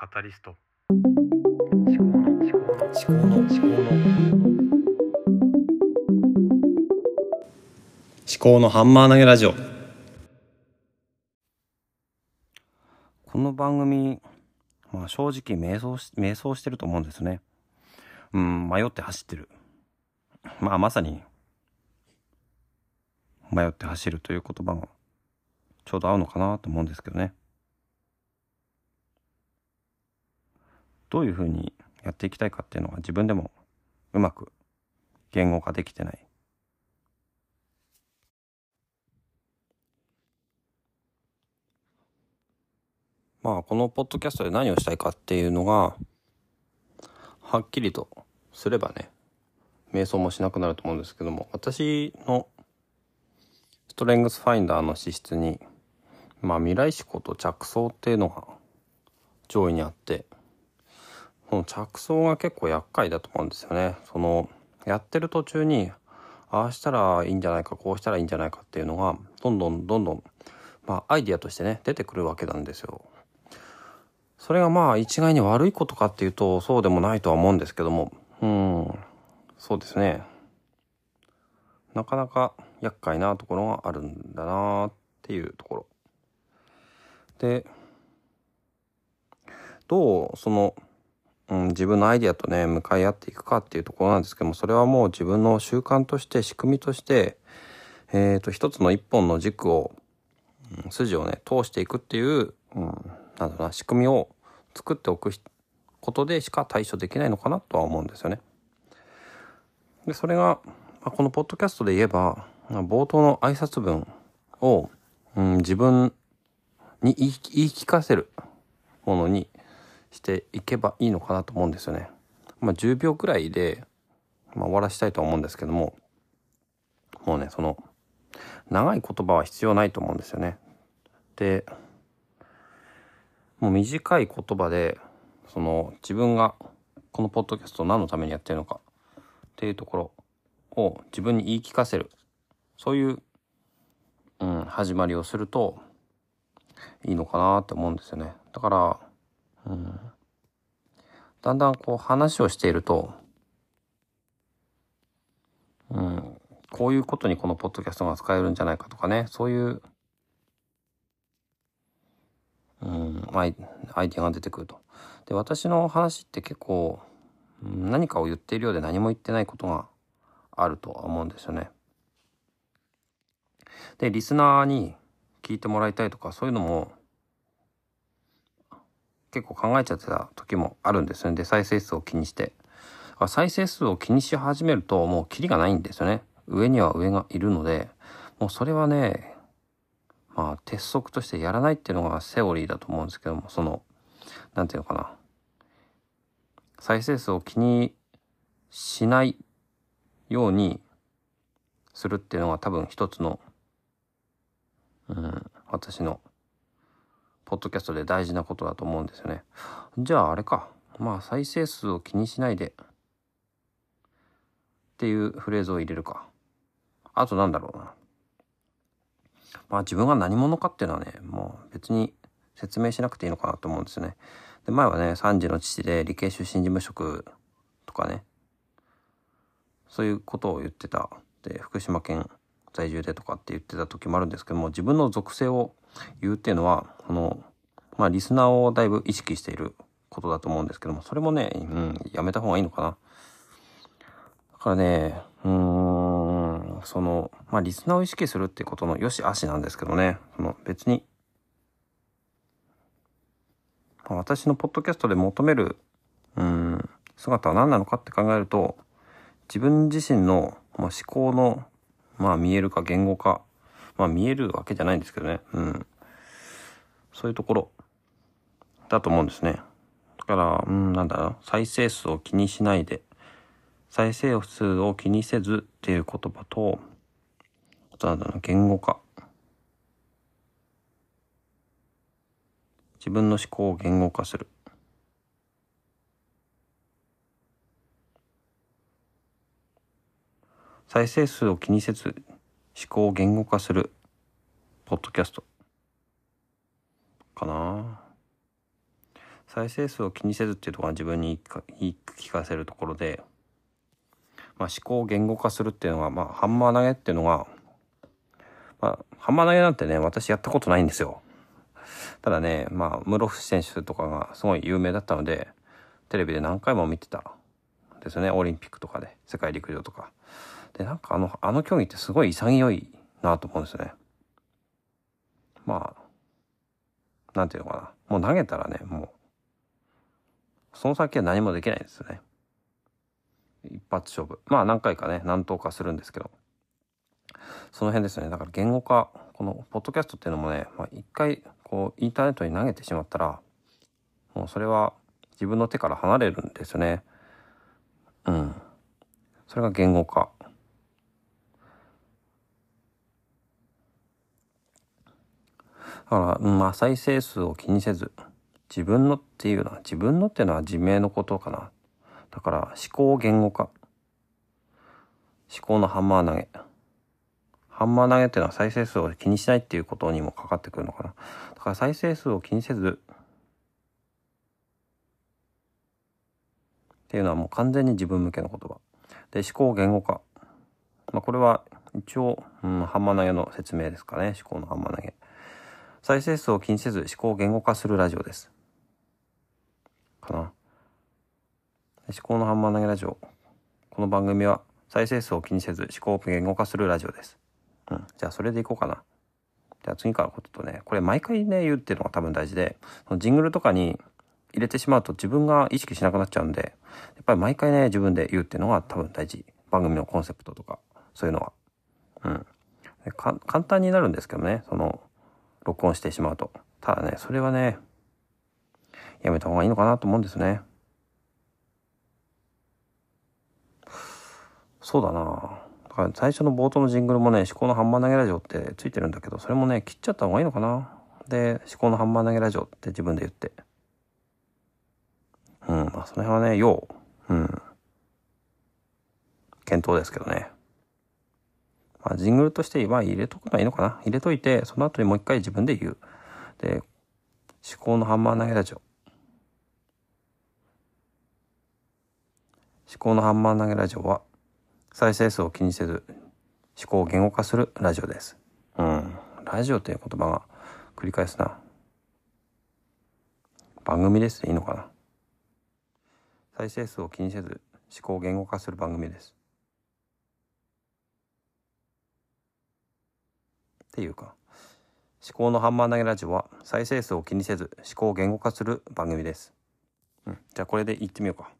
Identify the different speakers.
Speaker 1: カタリスト。思考の思考の思考の思考の
Speaker 2: 思考のハンマー投げラジオこの番組、まあ、正直迷走し迷走してると思うんですねうん迷って走ってるまあまさに迷って走るという言葉がちょうど合うのかなと思うんですけどねどういうふうにやっていきたいかっていうのが自分でもうまく言語化できてない。まあこのポッドキャストで何をしたいかっていうのがはっきりとすればね瞑想もしなくなると思うんですけども私のストレングスファインダーの資質にまあ未来思考と着想っていうのが上位にあってこの着想が結構厄介だと思うん。ですよね。そのやってる途中にああしたらいいん。じゃないかこうしたらいいん。じゃないかっていうのがどん。どん。どん。どん。まあアイディアとしてね出てくるわけなん。ですよ。それがまあ一概に悪いことかっていうとそうでもないとは思うん。ですけどもうん。そうですねなかなか厄介なところがあるん。だなっていうところでどうその、うん、自分のアイディアとね向かい合っていくかっていうところなんですけどもそれはもう自分の習慣として仕組みとしてえー、と一つの一本の軸を、うん、筋をね通していくっていう、うん、なんだろうな仕組みを作っておくことでしか対処できないのかなとは思うんですよね。でそれが、まあ、このポッドキャストで言えば冒頭の挨拶文を、うん、自分に言い聞かせるものにしていけばいいのかなと思うんですよね。まあ、10秒くらいで、まあ、終わらしたいと思うんですけどももうねその長い言葉は必要ないと思うんですよね。でもう短い言葉でその自分がこのポッドキャストを何のためにやってるのかっていうところを自分に言い聞かせるそういう、うん、始まりをするといいのかなって思うんですよね。だから、うん、だんだんこう話をしていると、うん、こういうことにこのポッドキャストが使えるんじゃないかとかねそういううんアイアイデアが出てくると。で私の話って結構何かを言っているようで何も言ってないことがあるとは思うんですよね。でリスナーに聞いてもらいたいとかそういうのも結構考えちゃってた時もあるんですよね。で再生数を気にして。再生数を気にし始めるともうキリがないんですよね。上には上がいるのでもうそれはねまあ鉄則としてやらないっていうのがセオリーだと思うんですけどもその何て言うのかな再生数を気にしないようにするっていうのが多分一つの、うん、私のポッドキャストで大事なことだと思うんですよね。じゃああれかまあ再生数を気にしないでっていうフレーズを入れるか。あとなんだろうな。まあ自分が何者かっていうのはね、もう別に説明しなくていいのかなと思うんですよね。で、前はね、3児の父で理系出身事務職とかね、そういうことを言ってた。で、福島県在住でとかって言ってた時もあるんですけども、自分の属性を言うっていうのは、この、まあリスナーをだいぶ意識していることだと思うんですけども、それもね、うん、やめた方がいいのかな。だからね、うーん、その、まあ、リスナーを意識するってことの良し悪しなんですけどね、その別に、私のポッドキャストで求める、うん、姿は何なのかって考えると、自分自身の、まあ、思考の、まあ、見えるか言語化、まあ、見えるわけじゃないんですけどね、うん。そういうところだと思うんですね。だから、うん、なんだろう、再生数を気にしないで、再生数を気にせずっていう言葉と、あとなんだろう、言語化。自分の思考を言語化する。再生数を気にせず思考を言語化するポッドキャストかな再生数を気にせずっていうところが自分に言い聞かせるところで、まあ、思考を言語化するっていうのが、まあ、ハンマー投げっていうのが、まあ、ハンマー投げなんてね、私やったことないんですよ。ただね、まあ、室伏選手とかがすごい有名だったので、テレビで何回も見てたですね。オリンピックとかで、世界陸上とか。で、なんかあの、あの競技ってすごい潔いなと思うんですよね。まあ、なんていうのかな。もう投げたらね、もう、その先は何もできないんですよね。一発勝負。まあ何回かね、何投かするんですけど。その辺ですね。だから言語化、このポッドキャストっていうのもね、まあ一回こうインターネットに投げてしまったら、もうそれは自分の手から離れるんですよね。うん。それが言語化。だだから、まあ再生数を気にせず、自分のっていうのは、自分のっていうのは自明のことかな。だから思考言語化。思考のハンマー投げ。ハンマー投げっていうのは再生数を気にしないっていうことにもかかってくるのかな。だから再生数を気にせず、っていうのはもう完全に自分向けの言葉。で、思考言語化。まあこれは一応、うん、ハンマー投げの説明ですかね。思考のハンマー投げ。再生数を気にせず思考を言語化するラジオです。かな。思考のハンマー投げラジオ。この番組は再生数を気にせず思考を言語化するラジオです。うん。じゃあそれでいこうかな。じゃあ次からこととね、これ毎回ね、言うっていうのが多分大事で、そのジングルとかに入れてしまうと自分が意識しなくなっちゃうんで、やっぱり毎回ね、自分で言うっていうのが多分大事。番組のコンセプトとか、そういうのは。うん。簡単になるんですけどね、その、録音してしまうと。ただね、それはね、やめた方がいいのかなと思うんですね。そうだなだから最初の冒頭のジングルもね、思考のハンマー投げラジオってついてるんだけど、それもね、切っちゃった方がいいのかなで、思考のハンマー投げラジオって自分で言って。うん、まあその辺はね、要、うん、検討ですけどね。まあ、ジングルとしては入れとくのはいいのかな入れといて、その後にもう一回自分で言う。で、思考のハンマー投げラジオ。思考のハンマー投げラジオは、再生数を気にせず、思考を言語化するラジオです。うん。ラジオっていう言葉が繰り返すな。番組ですでいいのかな再生数を気にせず、思考を言語化する番組です。っていうか、思考のハンマー投げラジオは再生数を気にせず思考を言語化する番組です。うん。じゃあこれでいってみようか。